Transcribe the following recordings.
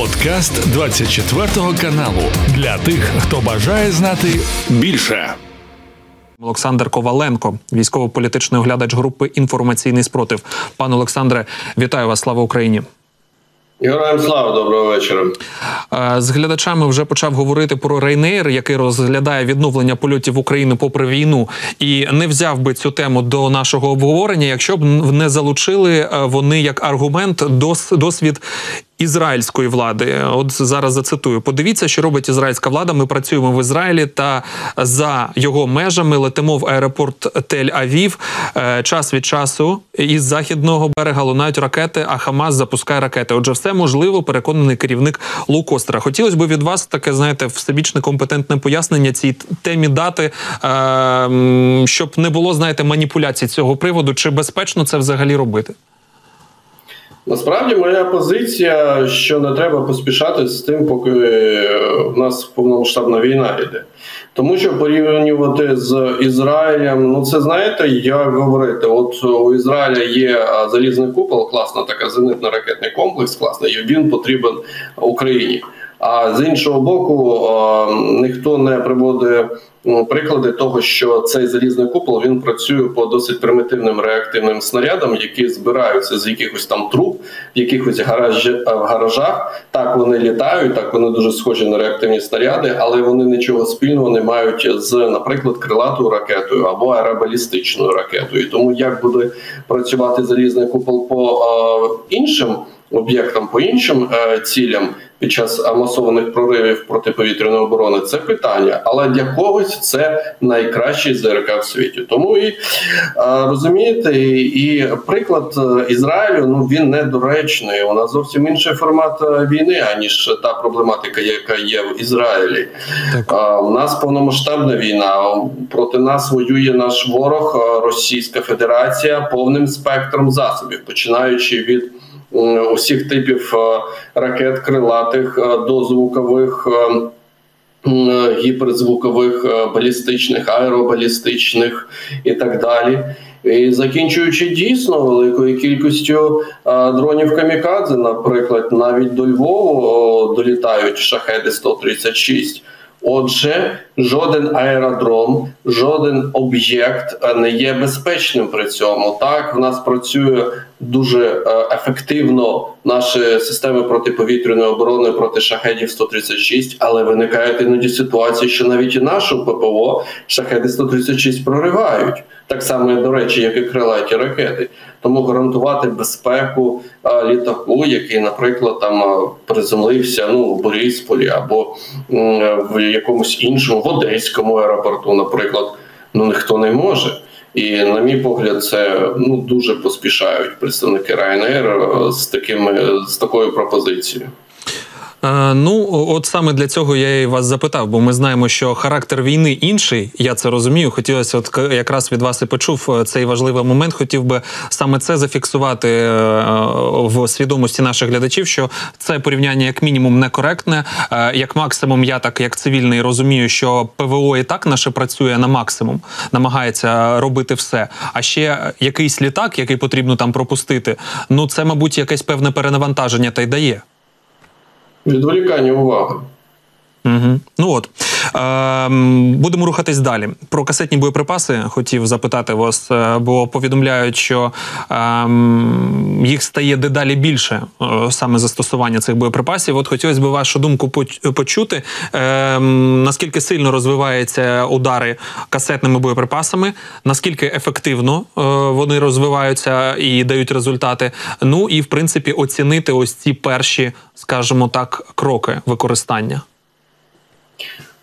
Подкаст 24 каналу для тих, хто бажає знати більше. Олександр Коваленко, військово-політичний оглядач групи інформаційний спротив. Пане Олександре, вітаю вас! Слава Україні! Героям слава доброго вечора. Е, з глядачами вже почав говорити про Рейнейр, який розглядає відновлення польотів України попри війну, і не взяв би цю тему до нашого обговорення, якщо б не залучили е, вони як аргумент досвід ізраїльської влади. От зараз зацитую: подивіться, що робить ізраїльська влада. Ми працюємо в Ізраїлі та за його межами летимо в аеропорт Тель-Авів. Е, час від часу із західного берега лунають ракети, а Хамас запускає ракети. Отже, все можливо, переконаний керівник Лукостера. Хотілося б від вас таке, знаєте, всебічне компетентне пояснення цій темі дати, е, щоб не було, знаєте, маніпуляцій цього приводу. Чи безпечно це взагалі робити? Насправді моя позиція, що не треба поспішати з тим, поки в нас повномасштабна війна йде. Тому що порівнювати з Ізраїлем, ну це знаєте, як говорити, от у Ізраїля є залізний купол, класна така зенитно-ракетний комплекс, класний, і він потрібен Україні. А з іншого боку, ніхто не приводить Ну, приклади того, що цей залізний купол він працює по досить примітивним реактивним снарядам, які збираються з якихось там труб, в якихось гараж, в гаражах. Так вони літають, так вони дуже схожі на реактивні снаряди, але вони нічого спільного не мають з, наприклад, крилатою ракетою або аеробалістичною ракетою. Тому як буде працювати залізний купол по іншим об'єктам, по іншим е, цілям під час масованих проривів протиповітряної оборони, це питання, але для когось це найкращий ЗРК в світі. Тому і розумієте, і приклад е, Ізраїлю ну він недоречний. У нас зовсім інший формат е, війни, аніж та проблематика, яка є в Ізраїлі. Так. У нас повномасштабна війна. Проти нас воює наш ворог, е, Російська Федерація повним спектром засобів, починаючи від усіх типів е, ракет крилатих е, до звукових. Е, гіперзвукових, балістичних, аеробалістичних і так далі, і закінчуючи дійсно великою кількістю дронів камікадзе, наприклад, навіть до Львову долітають шахеди 136 Отже, жоден аеродром, жоден об'єкт не є безпечним при цьому. Так в нас працює дуже е, ефективно наші системи протиповітряної оборони проти шахедів 136 але виникають іноді ситуації, що навіть і нашу ППО шахеди 136 проривають так само, до речі, як і крилаті ракети. Тому гарантувати безпеку а, літаку, який, наприклад, там приземлився ну в Борисполі або м, в якомусь іншому в Одеському аеропорту, наприклад, ну ніхто не може. І на мій погляд, це ну дуже поспішають представники Ryanair з такими з такою пропозицією. Е, ну, от саме для цього я і вас запитав, бо ми знаємо, що характер війни інший. Я це розумію. Хотілося, от якраз від вас і почув е, цей важливий момент. Хотів би саме це зафіксувати е, в свідомості наших глядачів, що це порівняння як мінімум некоректне. Як максимум, я так як цивільний розумію, що ПВО і так наше працює на максимум, намагається робити все. А ще якийсь літак, який потрібно там пропустити. Ну це, мабуть, якесь певне перенавантаження та й дає. Відволікання уваги. Угу. Ну от е, будемо рухатись далі. Про касетні боєприпаси хотів запитати вас, е, бо повідомляють, що е, їх стає дедалі більше е, саме застосування цих боєприпасів. От хотілося б вашу думку почути, е, наскільки сильно розвиваються удари касетними боєприпасами, наскільки ефективно е, вони розвиваються і дають результати. Ну і в принципі оцінити ось ці перші, скажімо так, кроки використання.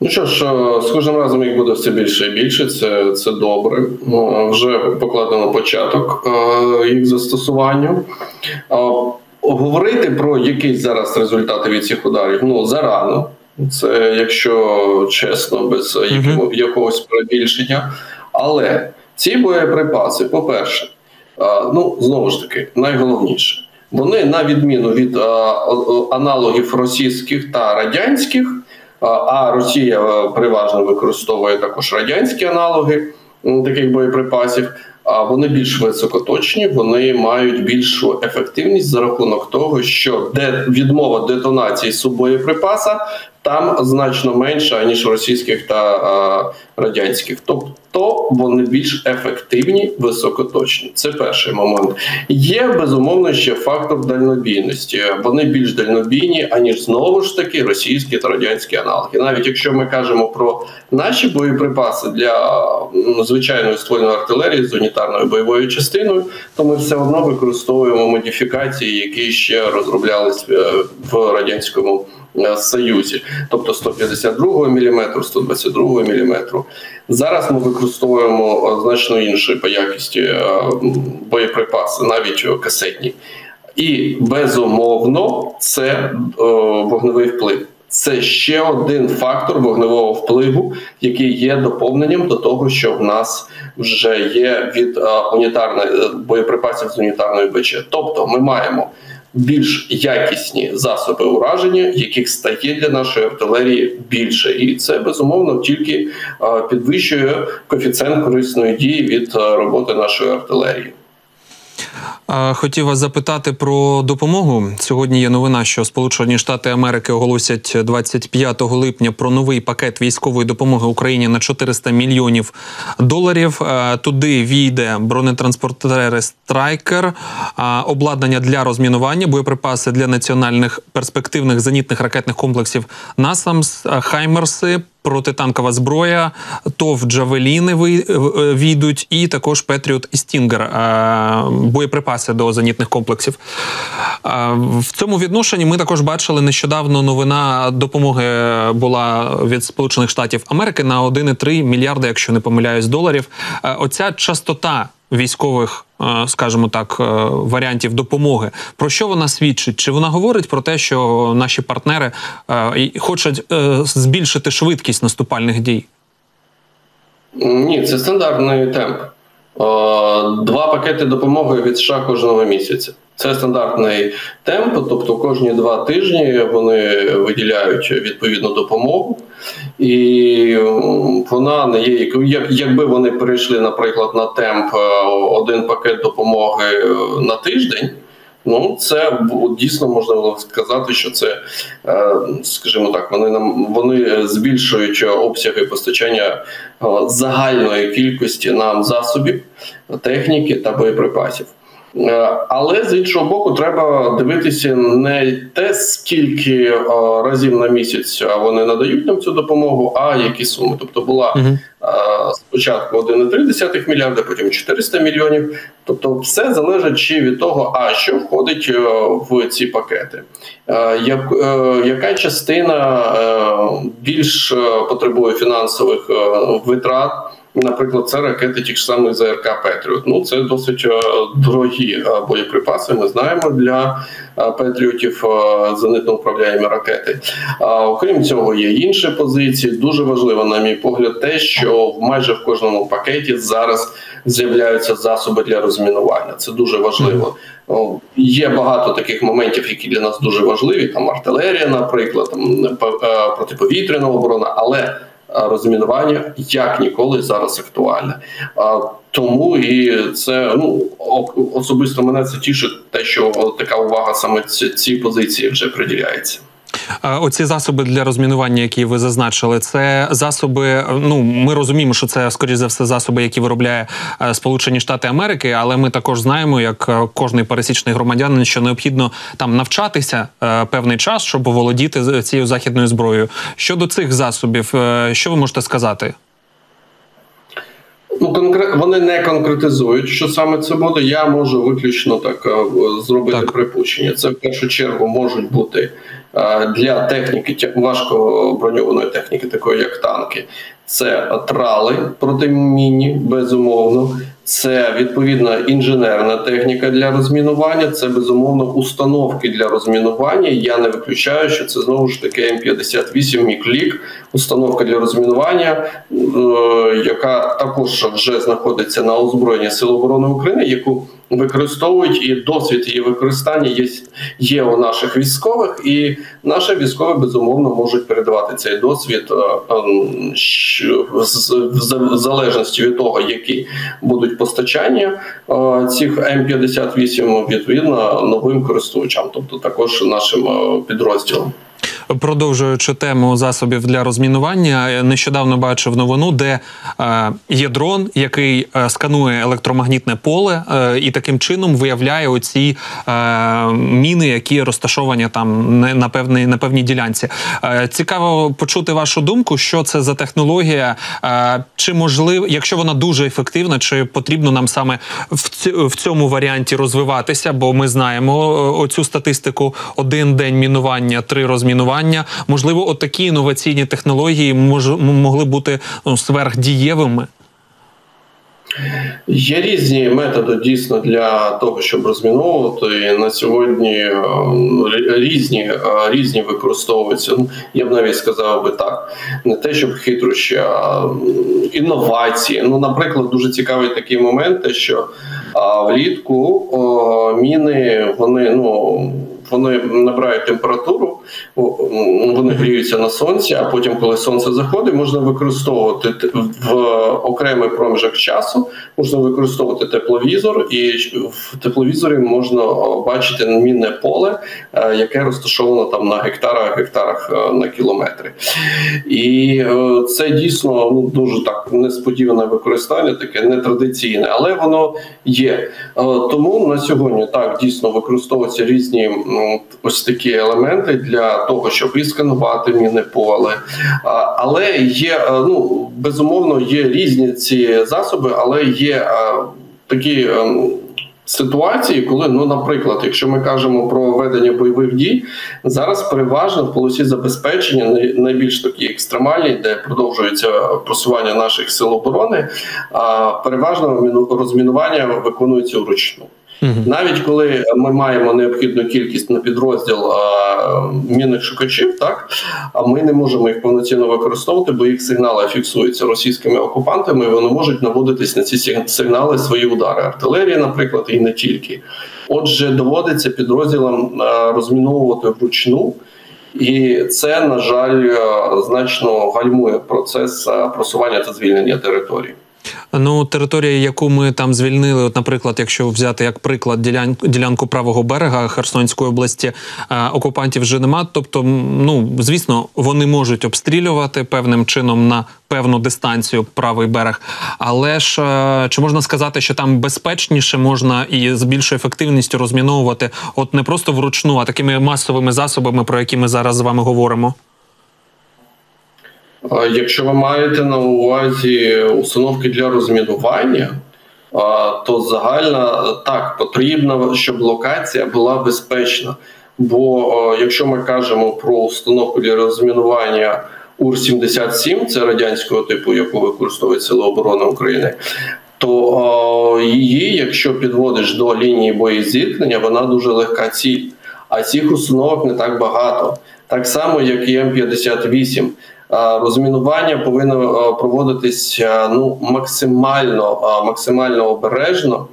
Ну що ж, з кожним разом їх буде все більше і більше. Це це добре. Ну, вже покладено початок е, їх застосуванню. Говорити про якісь зараз результати від цих ударів ну зарано. Це якщо чесно, без uh якогось перебільшення. Але ці боєприпаси, по-перше, ну знову ж таки, найголовніше, вони на відміну від аналогів російських та радянських. А Росія е, переважно використовує також радянські аналоги таких боєприпасів. а вони більш високоточні, вони мають більшу ефективність за рахунок того, що де відмова детонації субоєприпаса там значно менша ніж російських та радянських. Тобто вони більш ефективні, високоточні. Це перший момент. Є безумовно ще фактор дальнобійності. Вони більш дальнобійні, аніж знову ж таки російські та радянські аналоги. Навіть якщо ми кажемо про наші боєприпаси для звичайної ствольної артилерії з унітарною бойовою частиною, то ми все одно використовуємо модифікації, які ще розроблялись е, в радянському. Е, Союзі, тобто 152 мм, 122 мм. Зараз ми використовуємо значно інші по якості е, боєприпаси, навіть касетні. І безумовно, це вогневий вплив. Це ще один фактор вогневого впливу, який є доповненням до того, що в нас вже є від унітарної боєприпасів з унітарної БЧ. Тобто, ми маємо більш якісні засоби ураження, яких стає для нашої артилерії більше, і це безумовно тільки підвищує коефіцієнт корисної дії від роботи нашої артилерії. Хотів вас запитати про допомогу. Сьогодні є новина, що Сполучені Штати Америки оголосять 25 липня про новий пакет військової допомоги Україні на 400 мільйонів доларів. Туди війде бронетранспортери Страйкер, обладнання для розмінування, боєприпаси для національних перспективних зенітних ракетних комплексів Насамс, Хаймерси протитанкова зброя, TOW Джавеліни війдуть, і також Петріот і Стінгер боєприпаси до зенітних комплексів. В цьому відношенні ми також бачили нещодавно новина допомоги була від Сполучених Штатів Америки на 1,3 мільярди, якщо не помиляюсь, доларів. Оця частота військових, е, скажімо так, е, варіантів допомоги. Про що вона свідчить? Чи вона говорить про те, що наші партнери е, хочуть збільшити швидкість наступальних дій? Ні, це стандартний темп. Два пакети допомоги від США кожного місяця. Це стандартний темп, тобто кожні два тижні вони виділяють відповідну допомогу, і вона не є як якби вони перейшли, наприклад, на темп е, один пакет допомоги е, на тиждень. Ну, це дійсно можна було сказати, що це, е, скажімо так, вони нам вони збільшують обсяги постачання загальної кількості нам засобів, техніки та боєприпасів. Е, але з іншого боку, треба дивитися не те, скільки е, разів на місяць вони надають нам цю допомогу, а які суми. Тобто була uh спочатку 1,3 мільярда, потім 400 мільйонів. Тобто, все залежить чи від того, а що входить в ці пакети, яка частина більш потребує фінансових витрат. Наприклад, це ракети ті ж самих ЗРК Петріот. Ну це досить е, дорогі е, боєприпаси. Ми знаємо для е, Петріотів зенитно управляємі ракети. А окрім цього, є інші позиції. Дуже важливо, на мій погляд, те, що в майже в кожному пакеті зараз з'являються засоби для розмінування. Це дуже важливо. Є багато таких моментів, які для нас дуже важливі. Там артилерія, наприклад, там протиповітряна оборона, але розмінування як ніколи зараз актуальне. Тому і це ну особисто мене це тішить, те, що така увага саме ці позиції вже приділяється. Оці засоби для розмінування, які ви зазначили, це засоби. Ну ми розуміємо, що це скоріш за все засоби, які виробляє е, Сполучені Штати Америки, але ми також знаємо, як е, кожний пересічний громадянин, що необхідно там навчатися е, певний час, щоб володіти цією західною зброєю. Щодо цих засобів, що ви можете сказати? Ну, конкрет вони не конкретизують, що саме це буде. Я можу виключно так зробити так. припущення. Це в першу чергу можуть бути для техніки важко броньованої техніки, такої як танки. Це трали протимінні, безумовно, це відповідна інженерна техніка для розмінування. Це безумовно установки для розмінування. Я не виключаю, що це знову ж таки М58 Міклік, установка для розмінування, е, яка також вже знаходиться на озброєнні Сил оборони України, яку використовують, і досвід її використання є, є у наших військових, і наші військові безумовно можуть передавати цей досвід е, ем, в залежності від того, які будуть постачання е, цих М58, відповідно новим користувачам, тобто також нашим е, підрозділам. Продовжуючи тему засобів для розмінування, нещодавно бачив новину, де е, є дрон, який е, сканує електромагнітне поле е, і таким чином виявляє оці міни, які розташовані там на певній на певній ділянці. Цікаво почути вашу думку, що це за технологія, чи можливо, якщо вона дуже ефективна, чи потрібно нам саме в, ць- в цьому варіанті розвиватися? Бо ми знаємо оцю статистику: один день мінування, три розмінування. Можливо, отакі інноваційні технології мож, могли бути ну, сверхдієвими. Є різні методи дійсно для того, щоб розміновувати. На сьогодні е, різні, е, різні використовуються. Ну, Я б навіть сказав би так: не те, щоб хитрощі, а інновації. Ну, наприклад, дуже цікавий такий момент, те, що влітку міни вони ну. Вони набирають температуру, вони гріються на сонці, а потім, коли сонце заходить, можна використовувати в окремий проміжок часу, можна використовувати тепловізор, і в тепловізорі можна бачити мінне поле, е, яке розташовано там на гектарах, гектарах е, на кілометри. І е, це дійсно ну дуже так несподіване використання, таке нетрадиційне, але воно є. Тому на сьогодні так дійсно використовуються різні ось такі елементи для того, щоб і сканувати мінне поле. Але є е, ну безумовно є різні ці засоби, але є е, такі. ем, Ситуації, коли, ну, наприклад, якщо ми кажемо про ведення бойових дій, зараз переважно в полосі забезпечення най- найбільш такі екстремальні, де продовжується просування наших сил оборони, переважно розмінування виконується вручну. Навіть коли ми маємо необхідну кількість на підрозділ а, мінних шукачів, так а ми не можемо їх повноцінно використовувати, бо їх сигнали фіксуються російськими окупантами. Вони можуть наводитись на ці сигнали свої удари артилерії, наприклад, і не тільки. Отже, доводиться підрозділам розміновувати вручну. І це, на жаль, значно гальмує процес просування та звільнення території. Ну, територія, яку ми там звільнили, от, наприклад, якщо взяти як приклад ділянку, ділянку правого берега Херсонської області, е, окупантів вже нема. Тобто, ну звісно, вони можуть обстрілювати певним чином на певну дистанцію правий берег. Але ж е, чи можна сказати, що там безпечніше можна і з більшою ефективністю розміновувати, от не просто вручну, а такими масовими засобами, про які ми зараз з вами говоримо? Якщо ви маєте на увазі установки для розмінування, то загальна так потрібно, щоб локація була безпечна. Бо якщо ми кажемо про установку для розмінування УР-77, це радянського типу, яку використовують Сили оборони України, то її, якщо підводиш до лінії боєзіткнення, вона дуже легка ціль. А цих установок не так багато. Так само, як і М58. Розмінування повинно проводитись ну максимально максимально обережно,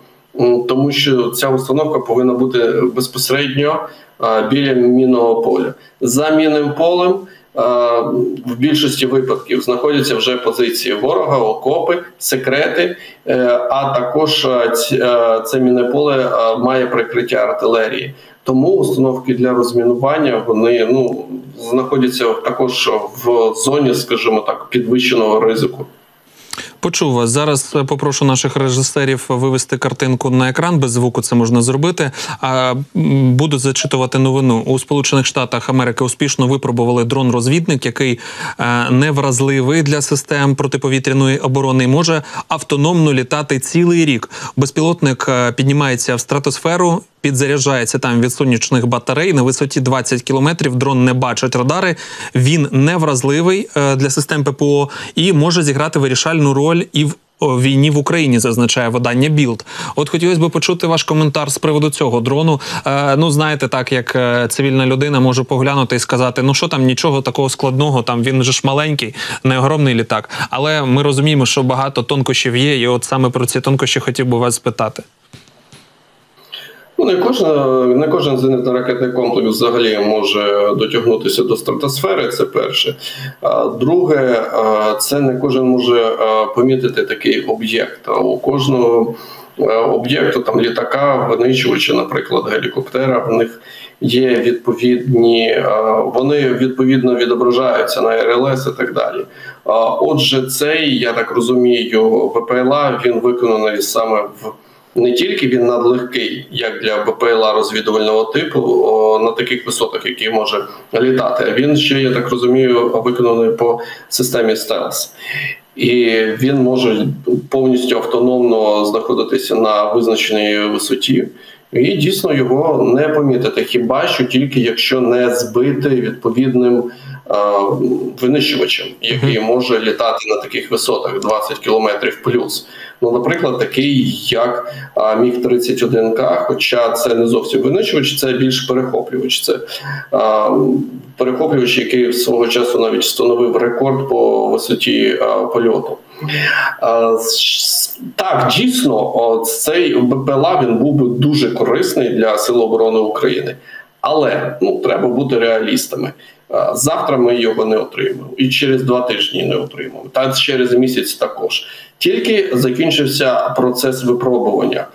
тому що ця установка повинна бути безпосередньо біля мінного поля. За мінним полем в більшості випадків знаходяться вже позиції ворога, окопи, секрети, е, а також а, це мінне поле має прикриття артилерії. Тому установки для розмінування вони ну знаходяться також в зоні, скажімо так, підвищеного ризику. Почув вас. Зараз е, попрошу наших режисерів вивести картинку на екран. Без звуку це можна зробити. А буду зачитувати новину. У Сполучених Штатах Америки успішно випробували дрон-розвідник, який е, не вразливий для систем протиповітряної оборони. і Може автономно літати цілий рік. Безпілотник е, піднімається в стратосферу. Підзаряджається там від сонячних батарей на висоті 20 кілометрів. Дрон не бачить радари. Він не вразливий е, для систем ППО і може зіграти вирішальну роль і в війні в Україні, зазначає видання Білд. От хотілося б почути ваш коментар з приводу цього дрону. Е, ну знаєте, так як е, цивільна людина може поглянути і сказати, ну що там нічого такого складного, там він же ж маленький, не огромний літак. Але ми розуміємо, що багато тонкощів є, і от саме про ці тонкощі хотів би вас спитати. Ну, не кожен, не кожен зенитно-ракетний комплекс взагалі може дотягнутися до стратосфери. Це перше. А друге, це не кожен може помітити такий об'єкт. У кожного об'єкту там літака, винищувача, наприклад, гелікоптера. В них є відповідні, вони відповідно відображаються на РЛС і так далі. Отже, цей я так розумію, ВПЛА він виконаний саме в не тільки він надлегкий, як для БПЛА розвідувального типу на таких висотах, які може літати. Він ще, я так розумію, виконаний по системі стелс. І він може повністю автономно знаходитися на визначеній висоті, і дійсно його не помітити. Хіба що тільки якщо не збити відповідним винищувачем, який може літати на таких висотах 20 кілометрів плюс. Ну, наприклад, такий як міг 31К, хоча це не зовсім винищувач, це більш перехоплювач. Це а, перехоплювач, який свого часу навіть встановив рекорд по висоті а, польоту. А, так, дійсно, цей БПЛА він був би дуже корисний для Сил оборони України. Але ну треба бути реалістами. Завтра ми його не отримаємо, і через два тижні не отримаємо. Та через місяць також. Тільки закінчився процес випробування.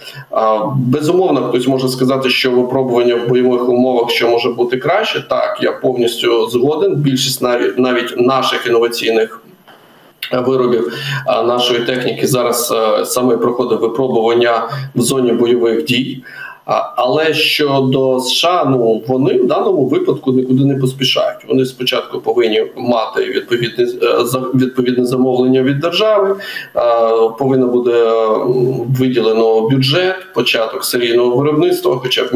Безумовно, хтось може сказати, що випробування в бойових умовах що може бути краще. Так, я повністю згоден. Більшість навіть навіть наших інноваційних. Виробів нашої техніки зараз саме проходить випробування в зоні бойових дій. Але щодо США, ну вони в даному випадку нікуди не поспішають. Вони спочатку повинні мати відповідне відповідне замовлення від держави. Повинно буде виділено бюджет, початок серійного виробництва, хоча б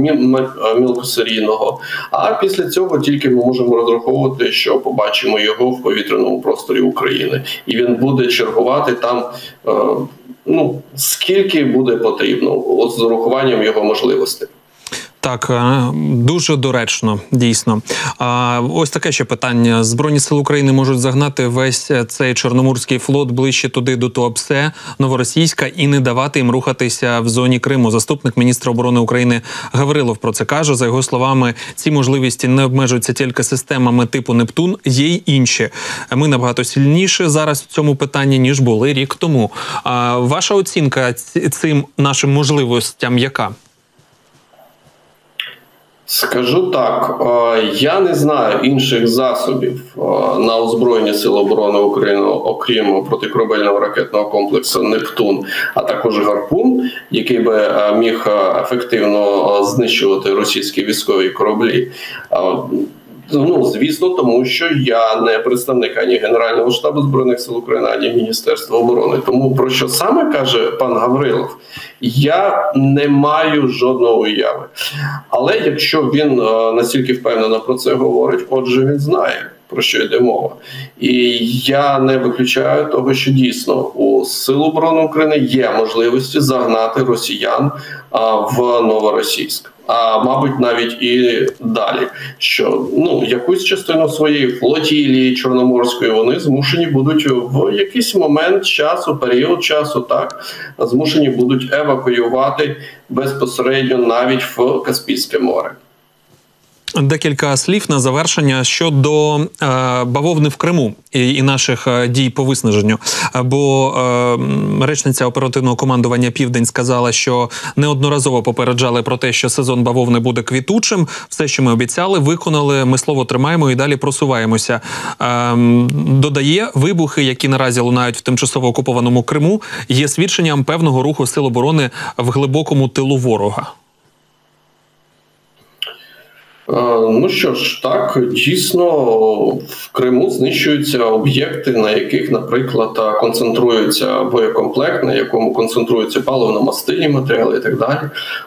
мілкосерійного. А після цього тільки ми можемо розраховувати, що побачимо його в повітряному просторі України, і він буде чергувати там ну скільки буде потрібно от з урахуванням його можливостей. Так, е, дуже доречно, дійсно. А ось таке ще питання: збройні сили України можуть загнати весь цей чорноморський флот ближче туди до Туапсе, Новоросійська, і не давати їм рухатися в зоні Криму. Заступник міністра оборони України Гаврилов про це каже. За його словами, ці можливості не обмежуються тільки системами типу Нептун, є й інші. Ми набагато сильніше зараз в цьому питанні ніж були рік тому. Ваша оцінка цим нашим можливостям яка? Скажу так, е, я не знаю інших засобів е, на озброєння Сил оборони України, окрім протикорабельного ракетного комплексу Нептун, а також гарпун, який би е, міг ефективно знищувати російські військові кораблі. Ну звісно, тому що я не представник ані Генерального штабу збройних сил України, ані Міністерства оборони. Тому про що саме каже пан Гаврилов, я не маю жодного уяви. Але якщо він е, настільки впевнено про це говорить, отже, він знає. Про що йде мова, і я не виключаю того, що дійсно у Сил оборони України є можливості загнати росіян в новоросійськ а мабуть, навіть і далі. Що ну якусь частину своєї флотілії чорноморської вони змушені будуть в якийсь момент часу, період часу, так змушені будуть евакуювати безпосередньо навіть в Каспійське море. Декілька слів на завершення щодо е, бавовни в Криму і, і наших е, дій по виснаженню. Бо е, речниця оперативного командування Південь сказала, що неодноразово попереджали про те, що сезон бавовни буде квітучим. Все, що ми обіцяли, виконали. Ми слово тримаємо і далі просуваємося. Е, додає вибухи, які наразі лунають в тимчасово окупованому Криму, є свідченням певного руху сил оборони в глибокому тилу ворога. Ну що ж, так дійсно в Криму знищуються об'єкти, на яких, наприклад, концентрується боєкомплект, на якому концентруються паливно-мастильні матеріали і так далі.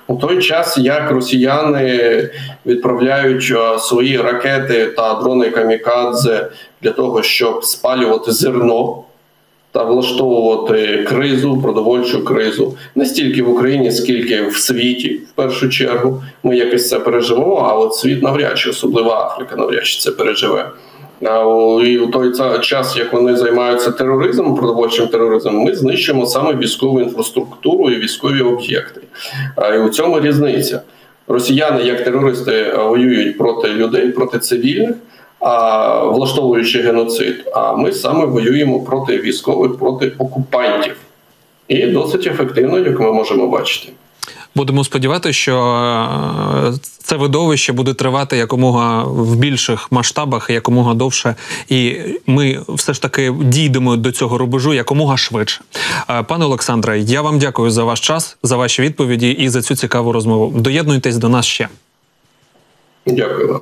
У той час як росіяни відправляють свої ракети та дрони камікадзе для того, щоб спалювати зерно та влаштовувати кризу, продовольчу кризу не стільки в Україні, скільки в світі. В першу чергу ми якось це переживемо. А от світ навряд чи особливо Африка, навряд чи це переживе. І у той час, як вони займаються тероризмом, продовольчим тероризмом, ми знищимо саме військову інфраструктуру і військові об'єкти. І у цьому різниця. Росіяни, як терористи, е, воюють проти людей, проти цивільних, а влаштовуючи геноцид. А ми саме воюємо проти військових, проти окупантів. І досить ефективно, як ми можемо бачити. Будемо сподіватися, що е, це видовище буде тривати якомога в більших масштабах, якомога довше, і ми все ж таки дійдемо до цього рубежу якомога швидше. Е, Пане Олександре, я вам дякую за ваш час, за ваші відповіді і за цю цікаву розмову. Доєднуйтесь до нас ще. Дякую вам.